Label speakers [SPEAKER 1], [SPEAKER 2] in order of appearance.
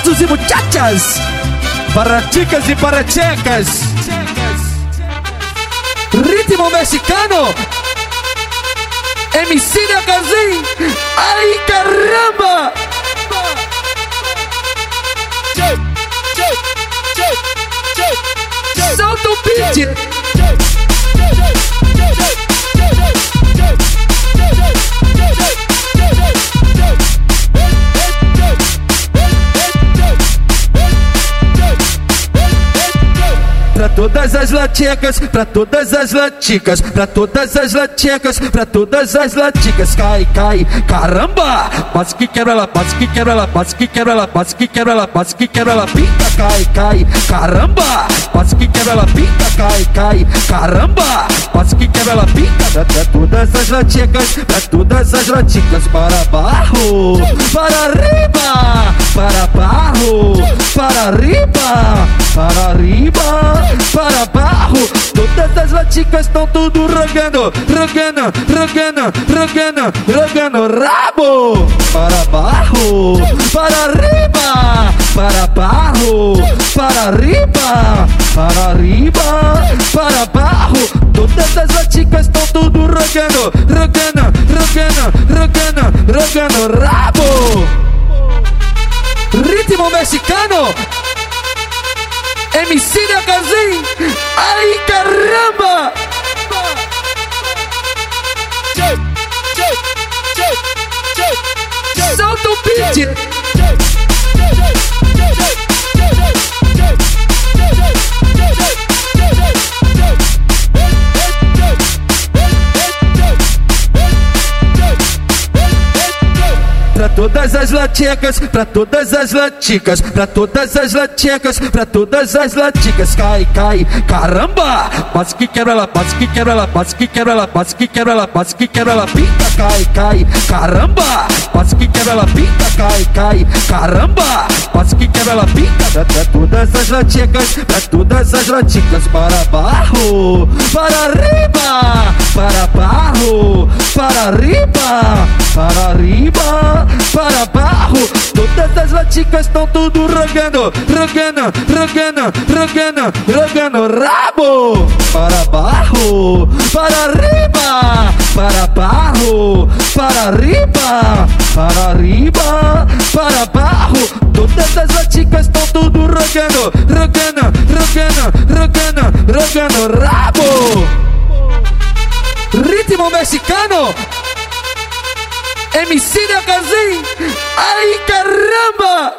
[SPEAKER 1] muchachos e muchachas, para chicas e para checas. Ritmo mexicano. MC Nagazin. Ai caramba! Solta o beat! Todas as laticas, pra todas as laticas, pra todas as laticas, pra todas as laticas, cai, cai, caramba! Bate que quebra ela, bate que quebra ela, bate que quebra ela, bate que quebra ela, bate que quebra ela, pinta, cai, cai, caramba! Bate que quebra ela, pinta, cai, cai, caramba! Bate que quebra ela, pinta, pra, todas as laticas, pra todas as laticas, para barro, para arriba, para barro, para arriba, para barro. Todas as laticas estão tudo rogando, rogando, rogando, rogando, rogando rabo. Para barro, para arriba, para barro, para arriba, para arriba, para barro. Todas as laticas estão tudo rogando, rogando, rogando, rogando, rogando rabo. Ritmo mexicano. MC Nagazin. Ai caramba! Solta o beat! Todas as laticas, pra todas as laticas, pra todas as laticas, pra todas as laticas, cai, cai, caramba! Bate que quebra ela, bate que quebra ela, bate que quebra ela, bate que quebra ela, bate que quebra ela, pinta, cai, cai, caramba! Bate que quebra ela, pinta, cai, cai, caramba! Bate que quebra ela, pinta, pra, pra todas as laticas, pra todas as laticas, para barro, para arriba, para barro, Todas as laticas estão tudo rogando, rogando, rogando, rogando, rogando rabo. Para barro, para arriba, para barro, para arriba, para arriba, para barro. Todas as laticas estão tudo rogando, rogando, rogando, rogando, rogando rabo. Ritmo mexicano. Emicida Casín. ¡Ay, caramba!